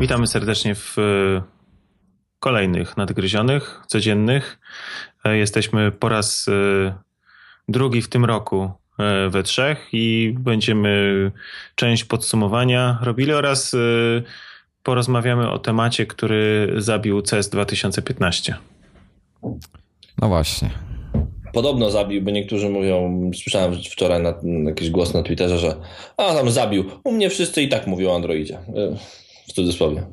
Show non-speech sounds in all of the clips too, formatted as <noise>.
Witamy serdecznie w e, kolejnych nadgryzionych, codziennych. E, jesteśmy po raz e, drugi w tym roku we trzech i będziemy część podsumowania robili oraz porozmawiamy o temacie, który zabił CES 2015. No właśnie. Podobno zabił, bo niektórzy mówią, słyszałem wczoraj na, jakiś głos na Twitterze, że a tam zabił. U mnie wszyscy i tak mówią o Androidzie. W cudzysłowie.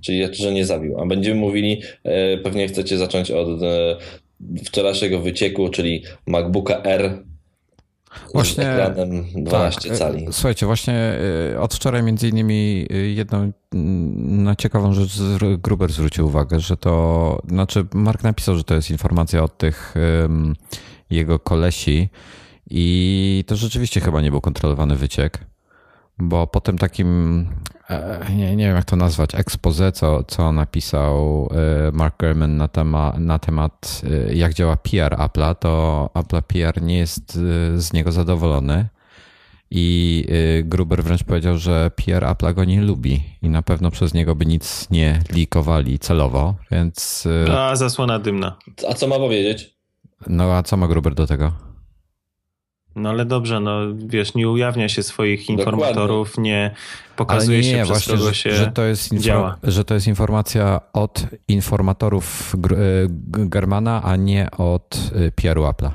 Czyli, że nie zabił. A będziemy mówili, e, pewnie chcecie zacząć od e, wczorajszego wycieku, czyli MacBooka R Właśnie, z ekranem 12 tak, cali. Słuchajcie, właśnie od wczoraj między innymi jedną na ciekawą rzecz Gruber zwrócił uwagę, że to, znaczy Mark napisał, że to jest informacja od tych um, jego kolesi i to rzeczywiście chyba nie był kontrolowany wyciek, bo po tym takim E, nie, nie wiem jak to nazwać, expose, co, co napisał e, Mark Gurman na, tema, na temat e, jak działa PR Apple'a, to Apple PR nie jest z niego zadowolony i Gruber wręcz powiedział, że PR Apple'a go nie lubi i na pewno przez niego by nic nie likowali celowo, więc... A zasłona dymna. A co ma powiedzieć? No a co ma Gruber do tego? No ale dobrze, no wiesz, nie ujawnia się swoich informatorów, Dokładnie. nie pokazuje nie, nie, się przez właśnie, kogo się że to jest działa. Że to jest informacja od informatorów e, Germana, a nie od e, PR-u Apple'a.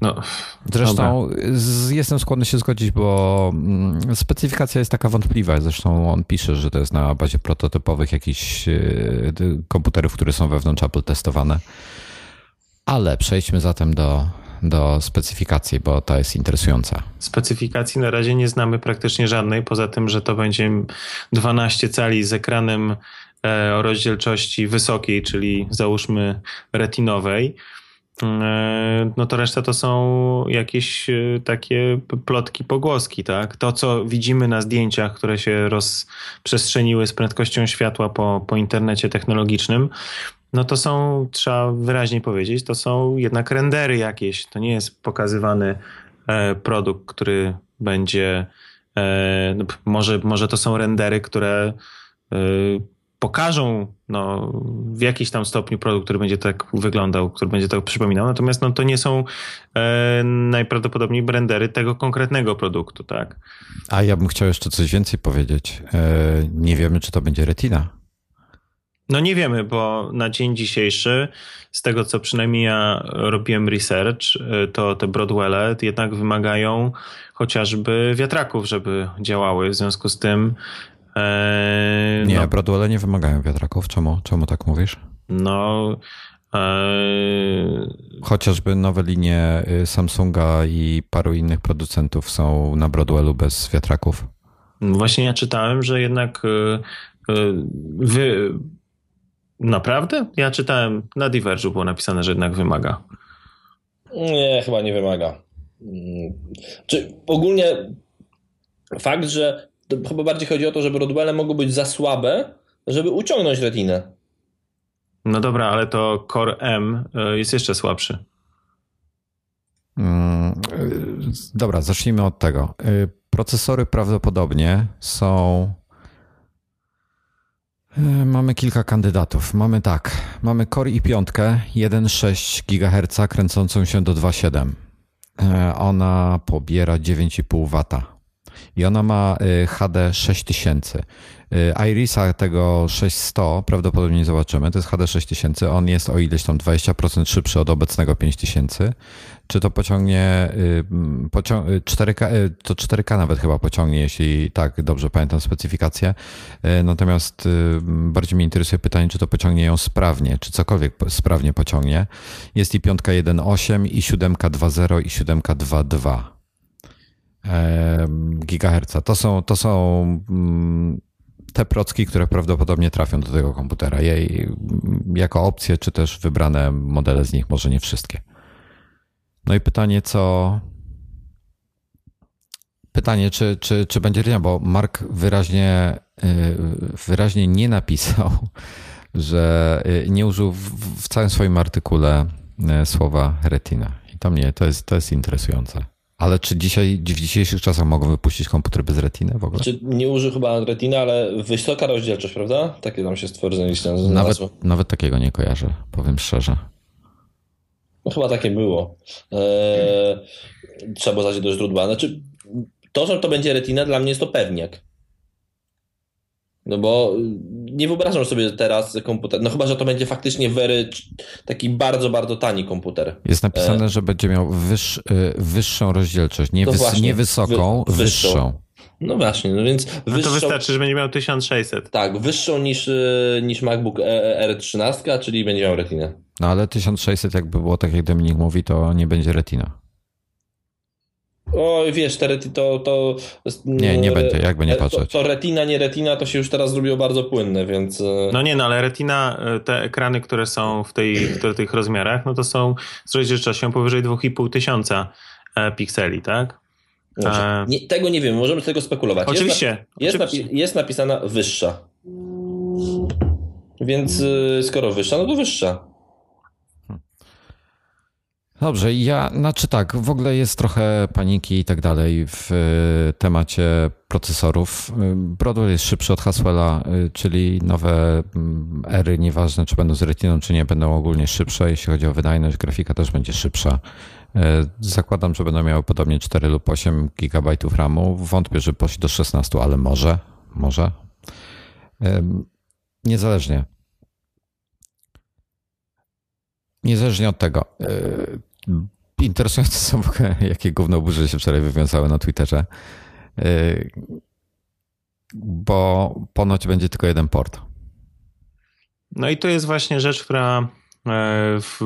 No, Zresztą z, jestem skłonny się zgodzić, bo mm, specyfikacja jest taka wątpliwa. Zresztą on pisze, że to jest na bazie prototypowych jakichś e, komputerów, które są wewnątrz Apple testowane. Ale przejdźmy zatem do do specyfikacji, bo to jest interesujące. Specyfikacji na razie nie znamy praktycznie żadnej, poza tym, że to będzie 12 cali z ekranem e, o rozdzielczości wysokiej, czyli załóżmy retinowej. E, no to reszta to są jakieś e, takie plotki, pogłoski, tak? To, co widzimy na zdjęciach, które się rozprzestrzeniły z prędkością światła po, po internecie technologicznym, no to są, trzeba wyraźnie powiedzieć, to są jednak rendery jakieś. To nie jest pokazywany e, produkt, który będzie. E, no, może, może to są rendery, które e, pokażą no, w jakiś tam stopniu produkt, który będzie tak wyglądał, który będzie tak przypominał. Natomiast no, to nie są najprawdopodobniej rendery tego konkretnego produktu, tak? A ja bym chciał jeszcze coś więcej powiedzieć. nie wiemy, czy to będzie retina. No nie wiemy, bo na dzień dzisiejszy, z tego co przynajmniej ja robiłem research, y, to te Broadwelle jednak wymagają chociażby wiatraków, żeby działały. W związku z tym. E, nie, no, Broadwelle nie wymagają wiatraków. Czemu, czemu tak mówisz? No. E, chociażby nowe linie y, Samsunga i paru innych producentów są na Broadwellu bez wiatraków. Właśnie ja czytałem, że jednak y, wy, Naprawdę? Ja czytałem, na Diverge'u było napisane, że jednak wymaga. Nie, chyba nie wymaga. Mm. Czy ogólnie fakt, że chyba bardziej chodzi o to, żeby Rodwelle mogły być za słabe, żeby uciągnąć retinę. No dobra, ale to Core M e, jest jeszcze słabszy. Mm, e, dobra, zacznijmy od tego. E, procesory prawdopodobnie są mamy kilka kandydatów. Mamy tak, mamy Core i 5 1,6 GHz kręcącą się do 2,7. E, ona pobiera 9,5 W i ona ma e, HD 6000. Irisa tego 600 prawdopodobnie zobaczymy. To jest HD 6000. On jest o ileś tam 20% szybszy od obecnego 5000. Czy to pociągnie, 4K, y, y, to 4K nawet chyba pociągnie, jeśli tak dobrze pamiętam specyfikację. Y, natomiast bardziej mnie interesuje pytanie, czy to pociągnie ją sprawnie, czy cokolwiek sprawnie pociągnie. Jest i 5 1.8 i 7 2.0 i 7 2.2 gigaherca. To są, to są mm, te procki, które prawdopodobnie trafią do tego komputera. Jej, jako opcje, czy też wybrane modele z nich, może nie wszystkie. No i pytanie, co. Pytanie, czy, czy, czy będzie Retina, bo Mark wyraźnie, y, wyraźnie nie napisał, <laughs> że y, nie użył w, w całym swoim artykule y, słowa retina. I to mnie, to jest, to jest interesujące. Ale czy dzisiaj, w dzisiejszych czasach mogą wypuścić komputer bez retiny w ogóle? Znaczy, nie użył chyba retina, ale wysoka rozdzielczość, prawda? Takie tam się stworzenie nawet, nawet takiego nie kojarzę, powiem szczerze. No chyba takie było. Eee, trzeba było do źródła. Znaczy, to, że to będzie retina, dla mnie jest to pewniak. No bo nie wyobrażam sobie teraz komputer, no chyba, że to będzie faktycznie very, taki bardzo, bardzo tani komputer. Jest napisane, e... że będzie miał wyższ, y, wyższą rozdzielczość, nie, wys, właśnie, nie wysoką, wy, wyższą. wyższą. No właśnie, no więc no wyższą, to wystarczy, że będzie miał 1600. Tak, wyższą niż, y, niż MacBook e, e, R13, czyli będzie miał retinę. No ale 1600 jakby było tak jak Dominik mówi, to nie będzie retina. O, wiesz, te reti, to, to. Nie, nie będzie, jakby nie patrzeć. To, to, retina, nie retina, to się już teraz zrobiło bardzo płynne, więc. E, no nie, no ale retina, e, te ekrany, które są w, tej, w tych rozmiarach, no to są z rozdzielczością powyżej 2,5 tysiąca e, pikseli, tak? Nie, tego nie wiem, możemy tego spekulować. Oczywiście. Jest, oczywiście. Napi jest napisana wyższa. Więc skoro wyższa, no to wyższa. Dobrze, ja, znaczy tak, w ogóle jest trochę paniki i tak dalej w e, temacie procesorów. E, Broadwell jest szybszy od Haswella, e, czyli nowe mm, ery, nieważne czy będą z retiną, czy nie, będą ogólnie szybsze. Jeśli chodzi o wydajność, grafika też będzie szybsza. Zakładam, że będą miały podobnie 4 lub 8 GB RAMu. Wątpię, że poszli do 16, ale może, może. Niezależnie. Niezależnie od tego, Interesujące są, <laughs> jakie gówno burze się wczoraj wywiązały na Twitterze, y, bo ponoć będzie tylko jeden port. No i to jest właśnie rzecz, która e, w,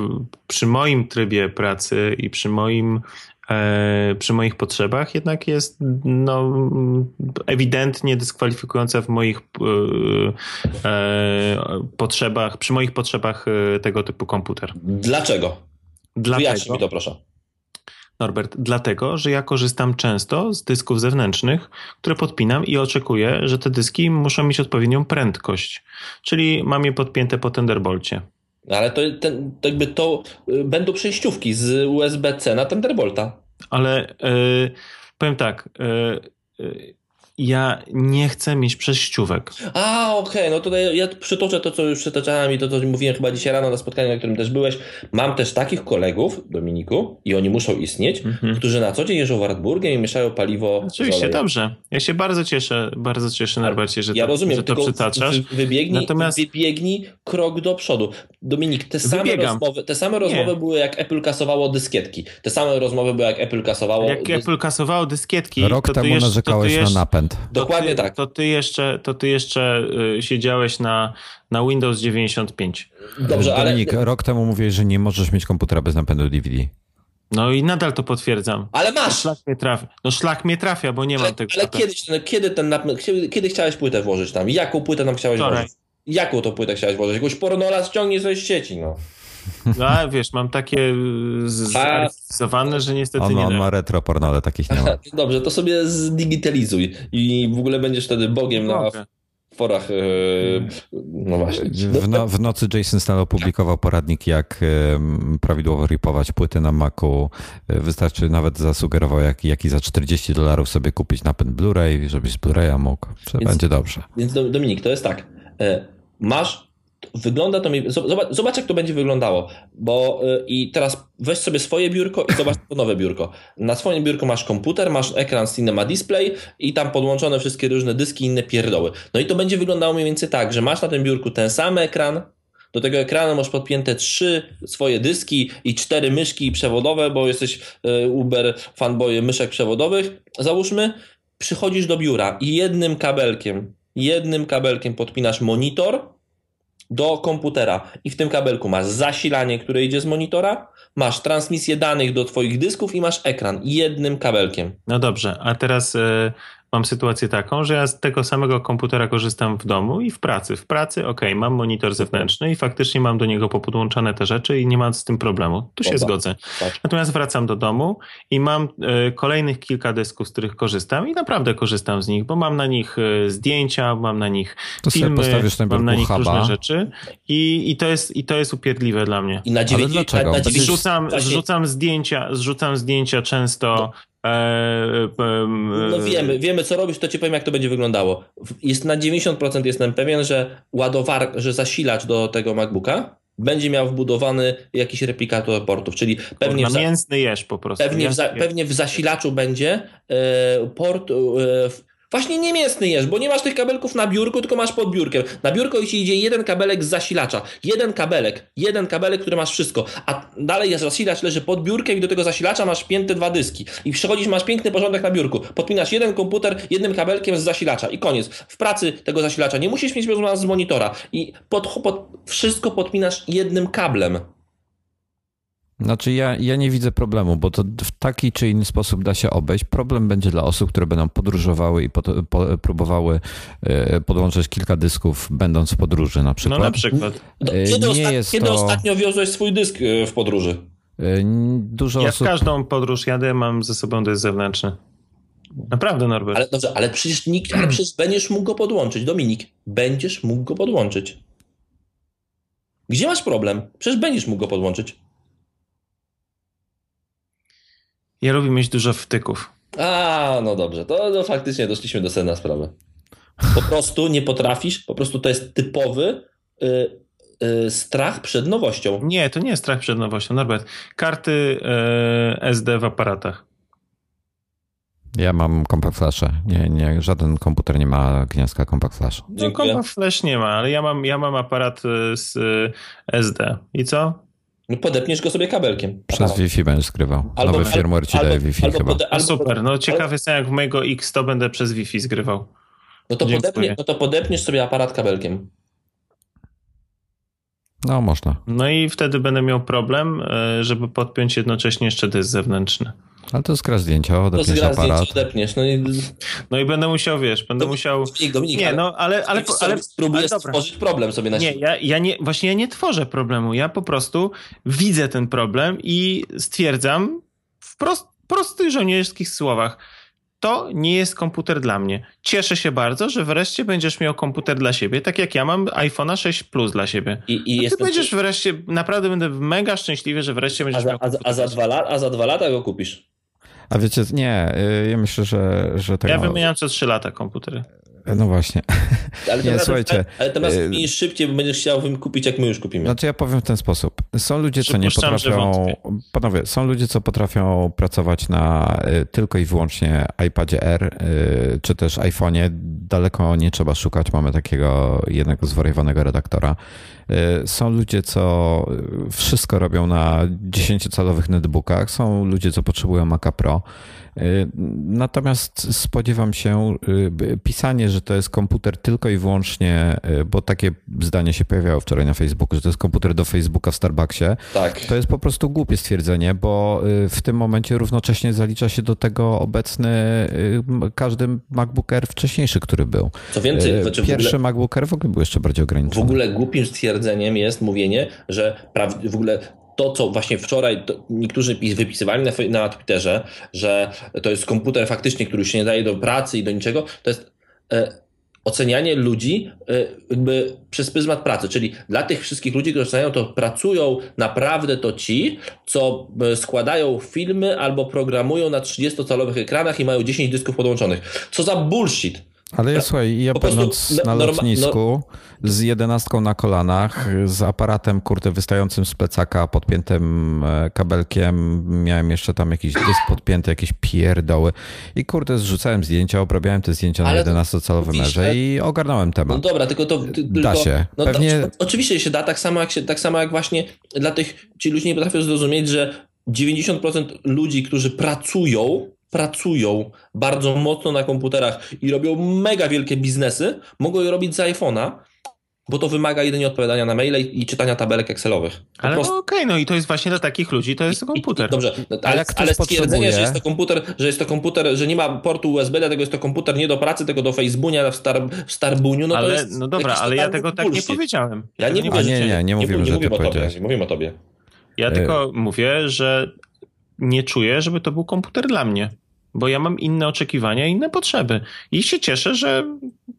przy moim trybie pracy i przy moim e, przy moich potrzebach jednak jest no, ewidentnie dyskwalifikująca w moich e, potrzebach, przy moich potrzebach tego typu komputer. Dlaczego? Dlatego, mi to proszę. Norbert, dlatego, że ja korzystam często z dysków zewnętrznych, które podpinam i oczekuję, że te dyski muszą mieć odpowiednią prędkość. Czyli mam je podpięte po Thunderbolcie. Ale to, ten, to jakby to y, będą przejściówki z USB-C na Thunderbolta. Ale yy, powiem tak. Yy, ja nie chcę mieć przejściówek. A, okej, okay. no to ja przytoczę to, co już przytaczałem i to, co mówiłem chyba dzisiaj rano na spotkaniu, na którym też byłeś. Mam też takich kolegów, Dominiku, i oni muszą istnieć, mm-hmm. którzy na co dzień jeżdżą Wartburgiem i mieszają paliwo Oczywiście, dobrze. Ja się bardzo cieszę, bardzo cieszę, Norbercie, że, ja to, rozumiem, że to przytaczasz. Wybiegnij, Natomiast... wybiegnij krok do przodu. Dominik, te same rozmowy, te same rozmowy były jak Apple kasowało dyskietki. Te same rozmowy były jak Apple kasowało... Jak dys... Apple kasowało dyskietki... Rok temu jeszcze, narzekałeś na napęd. Dokładnie ty, tak. To ty jeszcze, to ty jeszcze y, siedziałeś na, na Windows 95. Dobrze, Dominik, ale... rok temu mówiłeś, że nie możesz mieć komputera bez napędu DVD. No i nadal to potwierdzam. Ale masz! Szlak mnie trafia. No szlak mnie trafia, bo nie ale, mam tego. Ale kiedyś, no, kiedy ten napęd, kiedy chciałeś płytę włożyć tam? Jaką płytę tam chciałeś Wczoraj. włożyć? Jaką to płytę chciałeś włożyć? Jakąś pornola ściągnij ze sieci, no. No, a wiesz, mam takie zarysowane, że niestety on, nie. On ma retro porno, ale takich nie ma. <laughs> Dobrze, to sobie zdigitalizuj i w ogóle będziesz wtedy bogiem na forach. E, no właśnie. W, no, w nocy Jason Snell opublikował poradnik, jak prawidłowo ripować płyty na Macu. Wystarczy nawet zasugerował, jak, jaki za 40 dolarów sobie kupić napęd Blu-ray, żebyś z Blu-raya mógł. Więc, będzie dobrze. Więc Dominik, to jest tak. E, masz wygląda to mi. Zobacz, zobacz, jak to będzie wyglądało. Bo y, i teraz weź sobie swoje biurko i zobacz nowe biurko. Na swoim biurku masz komputer, masz ekran Cinema Display i tam podłączone wszystkie różne dyski i inne pierdoły. No i to będzie wyglądało mniej więcej tak, że masz na tym biurku ten sam ekran. Do tego ekranu masz podpięte trzy swoje dyski i cztery myszki przewodowe, bo jesteś y, Uber fanboy myszek przewodowych. Załóżmy, przychodzisz do biura i jednym kabelkiem, jednym kabelkiem podpinasz monitor do komputera i w tym kabelku masz zasilanie, które idzie z monitora, masz transmisję danych do Twoich dysków i masz ekran jednym kabelkiem. No dobrze, a teraz y, mam sytuację taką, że ja z tego samego komputera korzystam w domu i w pracy. W pracy, ok, mam monitor zewnętrzny i faktycznie mam do niego popodłączane te rzeczy i nie mam z tym problemu. Tu się zgodzę. Tak. Natomiast wracam do domu i mam y, kolejnych kilka dysków, z których korzystam i naprawdę korzystam z nich, bo mam na nich y, zdjęcia, mam na nich to filmy, mam na nich huba. różne rzeczy i, i, to jest, i to jest upierdliwe dla mnie. I na 9, dlaczego? Na, na zrzucam, zrzucam zdjęcia, zrzucam zdjęcia często E, no wiemy, wiemy co robisz, to ci powiem jak to będzie wyglądało. Jest na 90% jestem pewien, że ładowar, że zasilacz do tego MacBooka będzie miał wbudowany jakiś replikator portów, czyli pewnie... Na mięsny jesz po prostu. Pewnie w, za, pewnie w zasilaczu będzie e, port... E, Właśnie niemięsny jesz, bo nie masz tych kabelków na biurku, tylko masz pod biurkiem. Na biurko ci idzie jeden kabelek z zasilacza. Jeden kabelek, jeden kabelek, który masz wszystko. A dalej jest zasilacz, leży pod biurkiem i do tego zasilacza masz pięte dwa dyski. I przychodzisz, masz piękny porządek na biurku. Podpinasz jeden komputer jednym kabelkiem z zasilacza i koniec. W pracy tego zasilacza nie musisz mieć rozwiązania z monitora. I pod, pod, wszystko podpinasz jednym kablem. Znaczy ja, ja nie widzę problemu, bo to w taki czy inny sposób da się obejść. Problem będzie dla osób, które będą podróżowały i po, po, próbowały e, podłączyć kilka dysków, będąc w podróży na przykład. No na przykład. E, kiedy, nie osta- kiedy to... ostatnio wiozłeś swój dysk e, w podróży? Dużo ja osób... w każdą podróż jadę, mam ze sobą dysk zewnętrzny. Naprawdę, Norbert. Ale, dobrze, ale przecież nikt, ale przecież będziesz mógł go podłączyć. Dominik, będziesz mógł go podłączyć. Gdzie masz problem? Przecież będziesz mógł go podłączyć. Ja lubię mieć dużo wtyków. A, no dobrze, to no, faktycznie doszliśmy do sedna sprawy. Po <laughs> prostu nie potrafisz, po prostu to jest typowy y, y, strach przed nowością. Nie, to nie jest strach przed nowością, Norbert. Karty y, SD w aparatach. Ja mam Compact Flash. Nie, nie, żaden komputer nie ma gniazdka Compact Flash. No, Compact Flash nie ma, ale ja mam, ja mam aparat y, z y, SD. I co? No podepniesz go sobie kabelkiem. Przez Aha. Wi-Fi będziesz skrywał. Albo, Nowy firmware ci daje Wi-Fi albo, chyba. Albo, no super, no ciekawy jestem jak w mojego X to będę przez Wi-Fi zgrywał. No to, podepnie, no to podepniesz sobie aparat kabelkiem. No można. No i wtedy będę miał problem, e, żeby podpiąć jednocześnie jeszcze dysk zewnętrzny. Ale to skra zdjęcia, odepniesz to aparat. Zdjęcie, odepniesz, no, i... no i będę musiał, wiesz, będę musiał... Dominik, nie, no, ale... ale, ale, spróbujesz stworzyć problem sobie na Nie, ja, ja nie, właśnie ja nie tworzę problemu, ja po prostu widzę ten problem i stwierdzam w prost, prostych żołnierskich słowach, to nie jest komputer dla mnie. Cieszę się bardzo, że wreszcie będziesz miał komputer dla siebie, tak jak ja mam iPhone'a 6 Plus dla siebie. I, i ty będziesz czy... wreszcie, naprawdę będę mega szczęśliwy, że wreszcie będziesz a za, miał komputer. A, za dwa lata, a za dwa lata go kupisz. A wiecie, nie, y, ja myślę, że, że tego... Ja wymieniam co 3 lata komputery. No właśnie. <laughs> Ale nie, słuchajcie. Ale teraz zmienisz y, szybciej, bo będziesz chciał kupić, jak my już kupimy. Znaczy ja powiem w ten sposób. Są ludzie, co nie potrafią... Panowie, są ludzie, co potrafią pracować na y, tylko i wyłącznie iPadzie R, czy też iPhone'ie. Daleko nie trzeba szukać. Mamy takiego jednego zwariowanego redaktora. Są ludzie, co wszystko robią na 10-calowych netbookach. Są ludzie, co potrzebują Maca Pro. Y, natomiast spodziewam się y, pisanie, że to jest komputer tylko i wyłącznie, y, bo takie zdanie się pojawiało wczoraj na Facebooku, że to jest komputer do Facebooka w Starbucksie. Tak. To jest po prostu głupie stwierdzenie, bo w tym momencie równocześnie zalicza się do tego obecny każdy MacBook Air wcześniejszy, który był. Co więcej, znaczy pierwszy ogóle, MacBook Air w ogóle był jeszcze bardziej ograniczony. W ogóle głupim stwierdzeniem jest mówienie, że w ogóle to, co właśnie wczoraj niektórzy wypisywali na, na Twitterze, że to jest komputer faktycznie, który się nie daje do pracy i do niczego, to jest e, ocenianie ludzi e, jakby przez pryzmat pracy, czyli dla tych wszystkich ludzi, którzy oceniają to, pracują naprawdę to ci, co e, składają filmy albo programują na 30-calowych ekranach i mają 10 dysków podłączonych. Co za bullshit! Ale ja, słuchaj, ja będąc na lotnisku z jedenastką na kolanach, z aparatem kurde wystającym z plecaka, podpiętym e, kabelkiem, miałem jeszcze tam jakiś dysk podpięty, jakieś pierdoły i kurde zrzucałem zdjęcia, obrabiałem te zdjęcia Ale na 11-calowym merze i ogarnąłem temat. No dobra, tylko to... Tylko, da się. No, Pewnie... Oczywiście się da, tak samo jak, się, tak samo jak właśnie dla tych, ci ludzie nie potrafią zrozumieć, że 90% ludzi, którzy pracują, pracują bardzo mocno na komputerach i robią mega wielkie biznesy, mogą je robić z iPhone'a, bo to wymaga jedynie odpowiadania na maile i czytania tabelek Excelowych. Po ale prostu... okej, okay, no i to jest właśnie dla takich ludzi, to jest I, komputer. I, dobrze, no, ale, ale stwierdzenie, potrzebuje... że jest to komputer, że jest to komputer, że nie ma portu USB, dlatego jest to komputer nie do pracy, tego do Facebooka w, star, w Starbuniu, no ale, to jest... No dobra, ale ja tego tak nie powiedziałem. Ja nie, mówię, nie, nie, nie, mówimy, nie, że nie mówimy o tobie, nie mówimy o tobie. Ja tylko mówię, że nie czuję, żeby to był komputer dla mnie bo ja mam inne oczekiwania, inne potrzeby. I się cieszę, że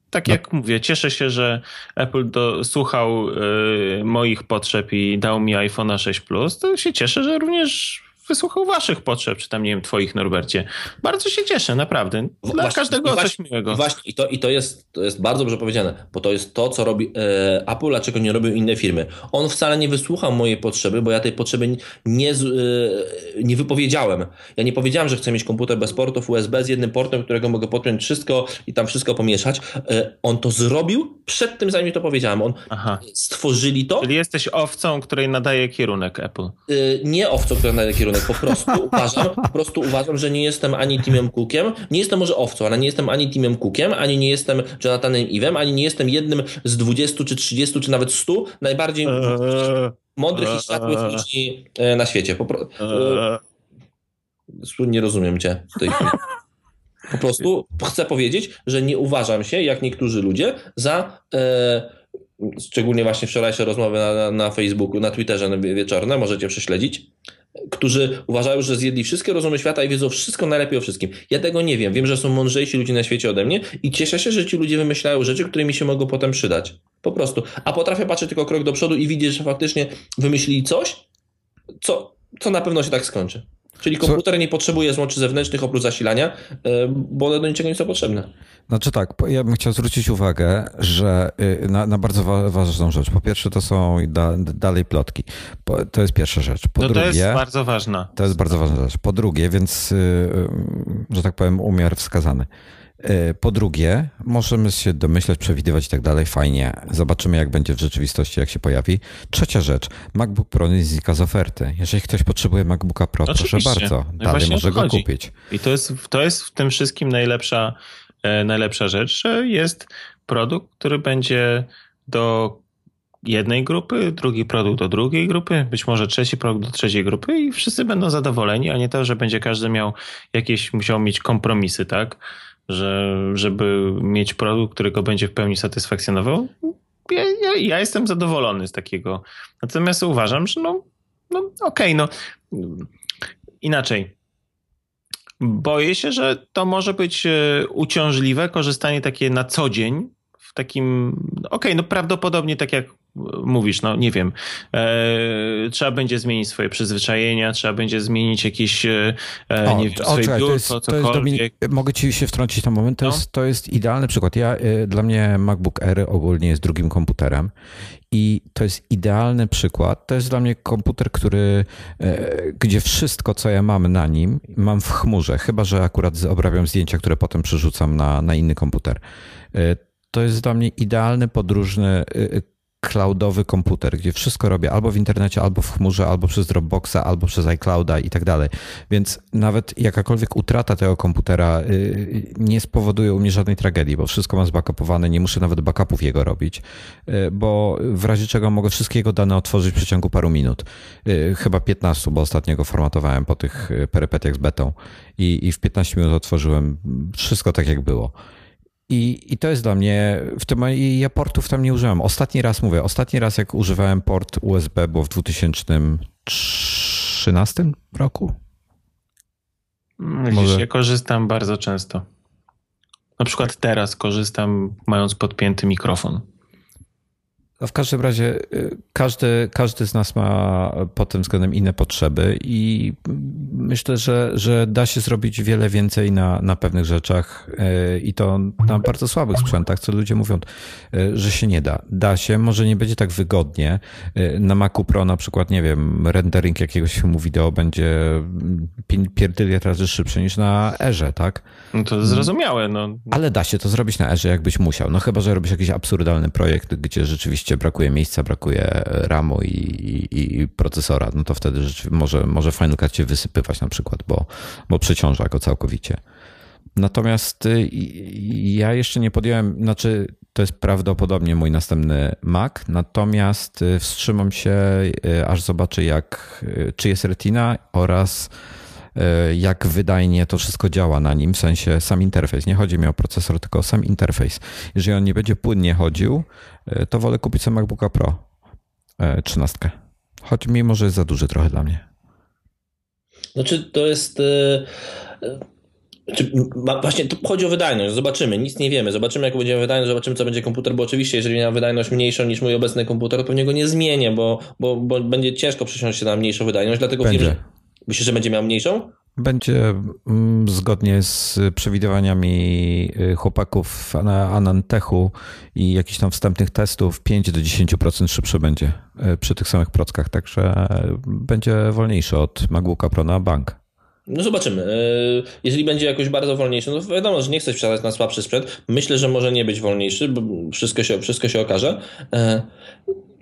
tak no. jak no. mówię, cieszę się, że Apple do, słuchał y, moich potrzeb i dał mi iPhone'a 6 Plus, to się cieszę, że również wysłuchał waszych potrzeb, czy tam, nie wiem, twoich, Norbercie. Bardzo się cieszę, naprawdę. Dla właśnie, każdego coś miłego. I, właśnie, i, to, i to, jest, to jest bardzo dobrze powiedziane, bo to jest to, co robi e, Apple, a czego nie robią inne firmy. On wcale nie wysłuchał mojej potrzeby, bo ja tej potrzeby nie, e, nie wypowiedziałem. Ja nie powiedziałem, że chcę mieć komputer bez portów USB z jednym portem, którego mogę podpiąć wszystko i tam wszystko pomieszać. E, on to zrobił przed tym, zanim to powiedziałem. On Aha. stworzyli to. Czyli jesteś owcą, której nadaje kierunek Apple. E, nie owcą, która nadaje kierunek. Po prostu <laughs> uważam, po prostu uważam, że nie jestem ani Timem Cookiem, nie jestem może owcą, ale nie jestem ani Timem Cookiem, ani nie jestem Jonathanem Iwem, ani nie jestem jednym z 20 czy 30 czy nawet 100 najbardziej eee, mądrych eee, i światłych ludzi e, na świecie. Po, eee. nie rozumiem cię w tej chwili. Po prostu chcę powiedzieć, że nie uważam się, jak niektórzy ludzie, za e, szczególnie właśnie wczorajsze rozmowy na, na Facebooku, na Twitterze wieczorne, możecie prześledzić, którzy uważają, że zjedli wszystkie rozumy świata i wiedzą wszystko najlepiej o wszystkim. Ja tego nie wiem. Wiem, że są mądrzejsi ludzie na świecie ode mnie i cieszę się, że ci ludzie wymyślają rzeczy, które mi się mogą potem przydać. Po prostu. A potrafię patrzeć tylko krok do przodu i widzieć, że faktycznie wymyślili coś, co, co na pewno się tak skończy. Czyli komputer nie potrzebuje złączy zewnętrznych oprócz zasilania, e, bo one do niczego nie są potrzebne. Znaczy tak, ja bym chciał zwrócić uwagę, że y, na, na bardzo wa ważną rzecz. Po pierwsze to są da, dalej plotki. Po, to jest pierwsza rzecz. Po no drugie, to jest bardzo ważna. To jest bardzo ważna rzecz. Po drugie, więc, y, y, że tak powiem, umiar wskazany. E, po drugie, możemy się domyśleć, przewidywać i tak dalej, fajnie. Zobaczymy, jak będzie w rzeczywistości, jak się pojawi. Trzecia rzecz, MacBook Pro nie znika z oferty. Jeżeli ktoś potrzebuje MacBooka Pro, Oczywiście. proszę bardzo, no dalej może go chodzi. kupić. I to jest, to jest w tym wszystkim najlepsza, e, najlepsza rzecz, że jest produkt, który będzie do jednej grupy, drugi produkt do drugiej grupy, być może trzeci produkt do trzeciej grupy i wszyscy będą zadowoleni, a nie to, że będzie każdy miał jakieś, musiał mieć kompromisy, tak? Że żeby mieć produkt, którego będzie w pełni satysfakcjonował, ja, ja, ja jestem zadowolony z takiego. Natomiast uważam, że no, no okej, okay, no inaczej. Boję się, że to może być e, uciążliwe korzystanie takie na co dzień takim, okej, okay, no prawdopodobnie tak jak mówisz, no nie wiem, e, trzeba będzie zmienić swoje przyzwyczajenia, trzeba będzie zmienić jakieś, e, o, nie wiem, o, swoje czekaj, biurko, to jest, to jest Mogę ci się wtrącić na moment, to, no? jest, to jest idealny przykład. Ja, e, dla mnie MacBook Air ogólnie jest drugim komputerem i to jest idealny przykład. To jest dla mnie komputer, który, e, gdzie wszystko, co ja mam na nim, mam w chmurze, chyba że akurat obrabiam zdjęcia, które potem przerzucam na, na inny komputer. To jest dla mnie idealny podróżny cloudowy komputer, gdzie wszystko robię albo w internecie, albo w chmurze, albo przez Dropboxa, albo przez iClouda i tak dalej. Więc nawet jakakolwiek utrata tego komputera y, nie spowoduje u mnie żadnej tragedii, bo wszystko mam zbackupowane, nie muszę nawet backupów jego robić, y, bo w razie czego mogę wszystkie jego dane otworzyć w przeciągu paru minut. Y, chyba 15, bo ostatnio go formatowałem po tych perypetiach z betą i w 15 minut otworzyłem wszystko tak, jak było. I, I to jest dla mnie, w tym ja portów tam nie użyłem. Ostatni raz mówię, ostatni raz jak używałem port USB było w 2013 roku. Widzisz, Może... ja korzystam bardzo często. Na przykład teraz korzystam mając podpięty mikrofon. No w każdym razie y, każdy, każdy z nas ma pod tym względem inne potrzeby i myślę, że, że da się zrobić wiele więcej na, na pewnych rzeczach y, i to na bardzo słabych sprzętach, co ludzie mówią, y, że się nie da. Da się, może nie będzie tak wygodnie. Na Macu Pro na przykład, nie wiem, rendering jakiegoś filmu wideo będzie pierdyliard razy szybszy niż na Erze, tak? No to zrozumiałe, no. Ale da się to zrobić na Erze, jakbyś musiał. No chyba, że robisz jakiś absurdalny projekt, gdzie rzeczywiście rzeczywiście brakuje miejsca, brakuje RAMu i, i, i procesora, no to wtedy może, może Final Cut cię wysypywać na przykład, bo, bo przeciąża go całkowicie. Natomiast y, ja jeszcze nie podjąłem, znaczy to jest prawdopodobnie mój następny Mac, natomiast y, wstrzymam się, y, aż zobaczę jak, czy jest Retina oraz jak wydajnie to wszystko działa na nim, w sensie sam interfejs. Nie chodzi mi o procesor, tylko o sam interfejs. Jeżeli on nie będzie płynnie chodził, E, to wolę kupić sobie MacBooka Pro 13. E, Choć mimo, że jest za duży trochę dla mnie. Znaczy, to jest. Czy, właśnie to chodzi o wydajność. Zobaczymy, nic nie wiemy. Zobaczymy, jak będzie wydajność, zobaczymy, co będzie komputer, bo oczywiście, jeżeli miał wydajność mniejszą niż mój obecny komputer, to pewnie go nie zmienię, bo, bo, bo będzie ciężko przesiąść się na mniejszą wydajność, dlatego będzie. wiem, że Myślisz, że będzie miał mniejszą? Będzie mm, zgodnie z przewidywaniami y, chłopaków na Anantechu i jakichś tam wstępnych testów 5 do 10% szybszy będzie y, przy tych samych prockach, także będzie wolniejszy od MacBooka Pro na bank. No zobaczymy. Y, jeżeli będzie jakoś bardzo wolniejszy, no wiadomo, że nie chcesz wsiadać na słabszy sprzęt. Myślę, że może nie być wolniejszy, bo wszystko się, wszystko się okaże.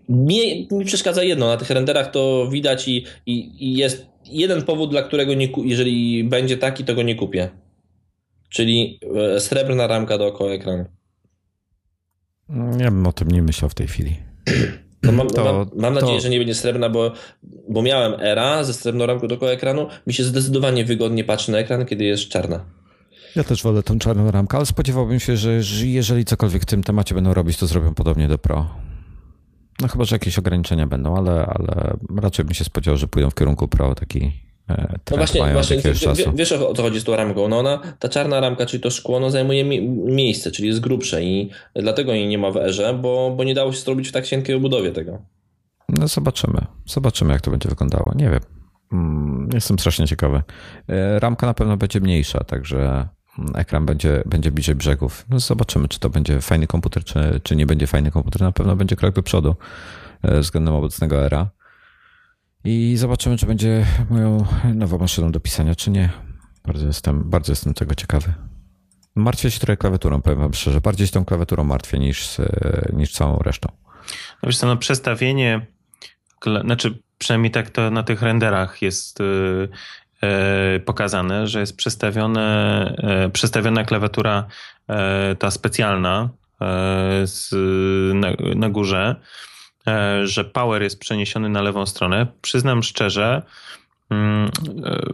Mi, mi przeszkadza jedno, na tych renderach to widać i, i, i jest jeden powód, dla którego nie, jeżeli będzie taki, to go nie kupię. Czyli e, srebrna ramka dookoła ekranu. Ja bym o tym nie myślał w tej chwili. No mam, to, mam, mam nadzieję, że nie będzie srebrna, bo, bo miałem era ze srebrną ramką dookoła ekranu. Mi się zdecydowanie wygodnie patrzy na ekran, kiedy jest czarna. Ja też wolę tą czarną ramkę, ale spodziewałbym się, że jeżeli cokolwiek w tym temacie będą robić, to zrobią podobnie do Pro. No chyba, że jakieś ograniczenia będą, ale, ale raczej bym się spodziewał, że pójdą w kierunku Pro taki e, no właśnie, właśnie wiesz o co chodzi z tą ramką. No ona, ta czarna ramka, czyli to szkło, no zajmuje mi miejsce, czyli jest grubsze i dlatego jej nie ma w erze, bo, bo nie dało się zrobić w tak cienkiej obudowie tego. No zobaczymy. Zobaczymy, jak to będzie wyglądało. Nie wiem. Mm, jestem strasznie ciekawy. E, ramka na pewno będzie mniejsza, także ekran będzie, będzie bliżej brzegów. No zobaczymy, czy to będzie fajny komputer, czy, czy nie będzie fajny komputer. Na pewno będzie krok do przodu e, względem obecnego era. I zobaczymy, czy będzie moją nową maszyną do pisania, czy nie. Bardzo jestem, bardzo jestem tego ciekawy. Martwię się trochę klawiaturą, powiem wam szczerze. Bardziej tą klawiaturą martwię niż, e, niż całą resztą. No wiesz co, no przestawienie, znaczy przynajmniej tak to na tych renderach jest E, pokazane, że jest przestawione, e, przestawiona klawiatura e, ta specjalna z, na, na górze, że power jest przeniesiony na lewą stronę. Przyznam szczerze,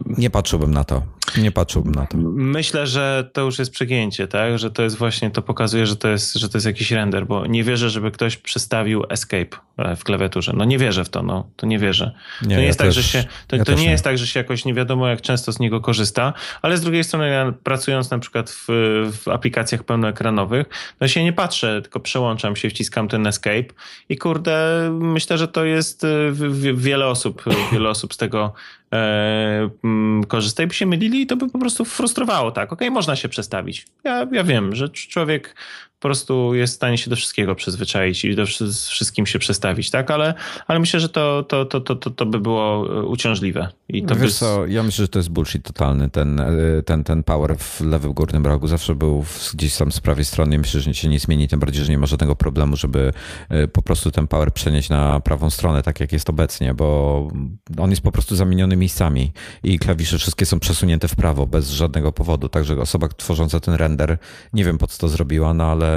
nie patrzyłbym na to. Nie patrzyłbym na to. Myślę, że to już jest przegięcie, tak? Że to jest właśnie, to pokazuje, że to jest, że to jest jakiś render, bo nie wierzę, żeby ktoś przestawił escape e, w klawiaturze. No nie wierzę w to, no. To nie wierzę. Nie, to nie ja jest też, tak, że się, to, ja to nie, nie, jest tak, że się jakoś nie wiadomo, jak często z niego korzysta, ale z drugiej strony ja pracując na przykład w, w aplikacjach pełnoekranowych, no się nie patrzę, tylko przełączam się, wciskam ten escape i kurde, myślę, że to jest e, wiele osób, wiele osób z tego e, mm, by się mylili i to by po prostu frustrowało, tak, okej, okay, można się przestawić. Ja, ja wiem, że człowiek po prostu jest w stanie się do wszystkiego przyzwyczaić i do wszystkim się przestawić, tak? Ale, ale myślę, że to, to, to, to, to, to by było e, uciążliwe. I to Wiesz by... co, ja myślę, że to jest bullshit totalny. Ten, e, ten, ten power w lewym górnym rogu zawsze był gdzieś tam z prawej strony. Myślę, że się nie zmieni, tym bardziej, że nie ma żadnego problemu, żeby e, po prostu ten power przenieść na prawą stronę, tak jak jest obecnie, bo on jest po prostu zamieniony miejscami i klawisze wszystkie są przesunięte w prawo bez żadnego powodu. Także osoba tworząca ten render, nie wiem po co to zrobiła, no ale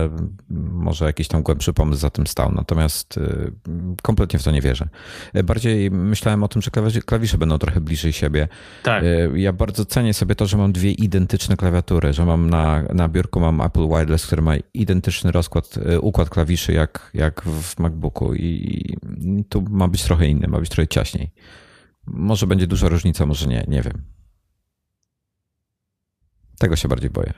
może jakiś tam głębszy pomysł za tym stał. Natomiast y, kompletnie w to nie wierzę. Bardziej myślałem o tym, że klawisze będą trochę bliżej siebie. Tak. Y, ja bardzo cenię sobie to, że mam dwie identyczne klawiatury, że mam na, na biurku mam Apple Wireless, który ma identyczny rozkład, y, układ klawiszy jak, jak w MacBooku i tu ma być trochę inny, ma być trochę ciaśniej. Może będzie duża różnica, może nie, nie wiem. Tego się bardziej boję.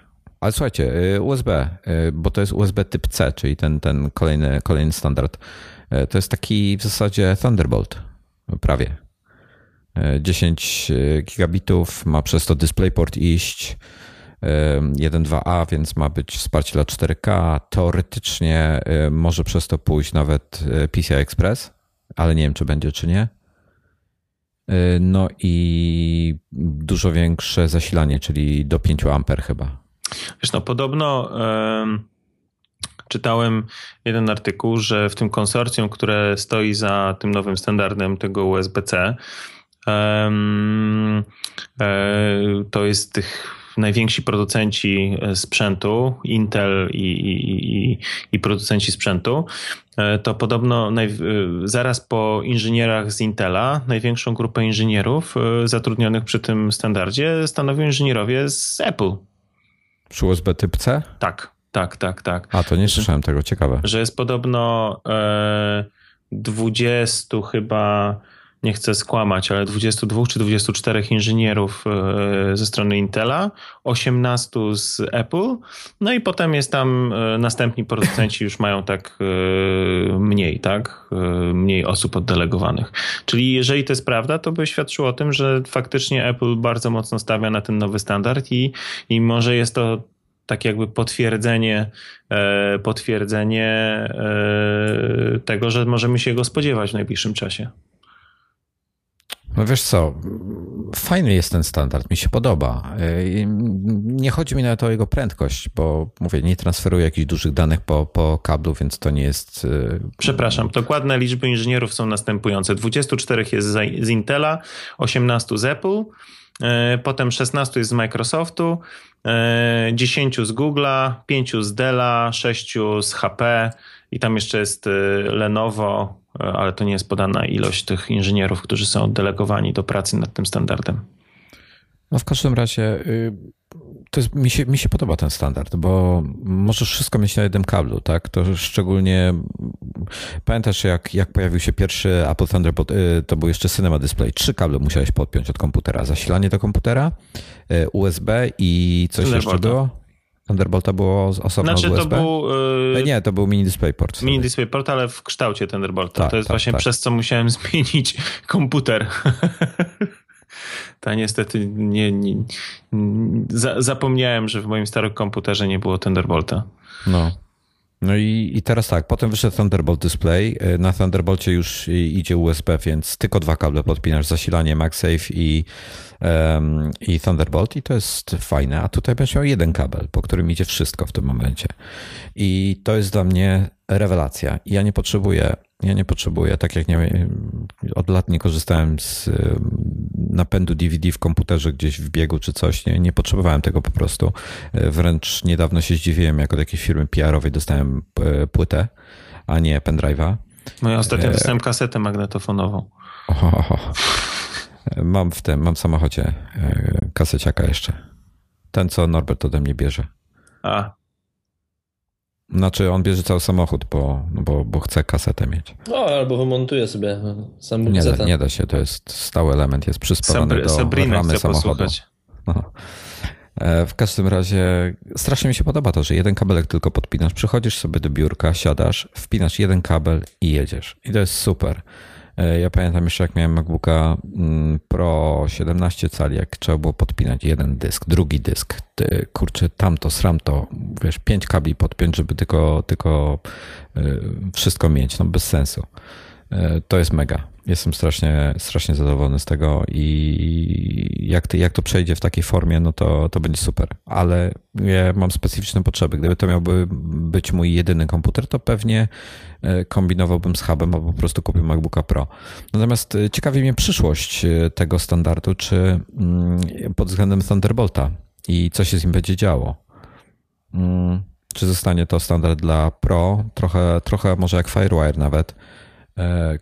Ale słuchajcie, y, USB, y, bo to jest USB typ C, czyli ten, ten kolejny, kolejny standard. Y, to jest taki w zasadzie Thunderbolt, prawie. 10 gigabitów, ma przez to DisplayPort iść 1.2a, więc ma być wsparcie dla 4K. Teoretycznie może przez to pójść nawet PCI Express, ale nie wiem, czy będzie, czy nie. No i dużo większe zasilanie, czyli do 5 A chyba. Wiesz, no podobno czytałem jeden artykuł, że w tym konsorcjum, które stoi za tym nowym standardem tego USB-C, e, to jest tych najwięksi producenci sprzętu, Intel i, i, i, i producenci sprzętu, e, to podobno naj, zaraz po inżynierach z Intela największą grupę inżynierów e, zatrudnionych przy tym standardzie stanowią inżynierowie z Apple. Przy USB typ C? Tak, tak, tak, tak. A, to nie słyszałem tego, ciekawe. Że jest podobno e, 20 chyba nie chcę skłamać, ale 22 czy 24 inżynierów e, ze strony Intela, 18 z Apple, no i potem jest tam e, następni producenci już mają tak e, mniej, tak? Mniej osób oddelegowanych. Czyli jeżeli to jest prawda, to by świadczyło o tym, że faktycznie Apple bardzo mocno stawia na ten nowy standard i, i może jest to tak jakby potwierdzenie, potwierdzenie tego, że możemy się go spodziewać w najbliższym czasie. No wiesz co, fajny jest ten standard, mi się podoba. Nie chodzi mi nawet o jego prędkość, bo mówię, nie transferuję jakichś dużych danych po, po kablu, więc to nie jest. Y, Przepraszam, dokładne liczby inżynierów są następujące: 24 jest z Intela, 18 z Apple, y, potem 16 jest z Microsoftu, 10 y, z Google'a, 5 z Della, 6 z HP i tam jeszcze jest Lenovo, ale to nie jest podana ilość tych inżynierów, którzy są oddelegowani do pracy nad tym standardem. No w każdym razie y, to jest, mi, się, mi się podoba ten standard, bo możesz wszystko mieć na jednym kablu, tak? To szczególnie pamiętasz jak, jak pojawił się pierwszy Apple Thunderbolt, y, to był jeszcze Cinema Display. Trzy kable musiałeś podpiąć od komputera. Zasilanie do komputera, y, USB i coś jeszcze było? Thunderbolta było osobno znaczy, USB? to był... Yy... Nie, to był mini DisplayPort. Mini DisplayPort, ale w kształcie Thunderbolta. Tak, to jest tak, właśnie tak. przez co musiałem <laughs> zmienić komputer. Ta niestety nie, nie, nie za, zapomniałem, że w moim starym komputerze nie było Thunderbolta. No. No i, i teraz tak, potem wyszedł Thunderbolt Display. Y, na Thunderbolcie już idzie USB, więc tylko dwa kable podpinasz, zasilanie MagSafe i, um, i Thunderbolt i to jest fajne. A tutaj będziesz miał jeden kabel, po którym idzie wszystko w tym momencie. I to jest dla mnie rewelacja. Ja nie potrzebuję, ja nie potrzebuję, tak jak nie, od lat nie korzystałem z napędu DVD w komputerze gdzieś w biegu czy coś, nie, nie potrzebowałem tego po prostu. Wręcz niedawno się zdziwiłem, jak od jakiejś firmy PR-owej dostałem e, płytę, a nie pendrive'a. No ja ostatnio e, dostałem kasetę magnetofonową. Oho, Mam w tym, mam w samochodzie e, kaseciaka jeszcze. Ten, co Norbert ode mnie bierze. A, znaczy on bierze cały samochód, bo, no bo, bo chce kasetę mieć. No, albo wymontuje sobie sam nie da, nie da się, to jest stały element, jest przyspawany do Sabrina ramy samochodu. No. E, w każdym razie strasznie mi się podoba to, że jeden kabelek tylko podpinasz, przychodzisz sobie do biurka, siadasz, wpinasz jeden kabel i jedziesz. I to jest super. E, ja pamiętam jeszcze, jak miałem MacBooka mm, Pro 17 cali, jak trzeba było podpinać jeden dysk, drugi dysk, kurczę, tamto, sramto, wiesz, pięć kabli podpiąć, żeby tylko, tylko e, wszystko mieć, no bez sensu. E, to jest mega. Jestem strasznie, strasznie zadowolony z tego i jak, ty, jak to przejdzie w takiej formie, no to, to będzie super. Ale ja mam specyficzne potrzeby. Gdyby to miałby być mój jedyny komputer, to pewnie e, kombinowałbym z hubem, albo po prostu kupił MacBooka Pro. Natomiast e, ciekawi mnie przyszłość tego standardu, czy mm, pod względem Thunderbolta i co się z nim będzie działo. Mm, czy zostanie to standard dla Pro, trochę, trochę może jak Firewire nawet, E,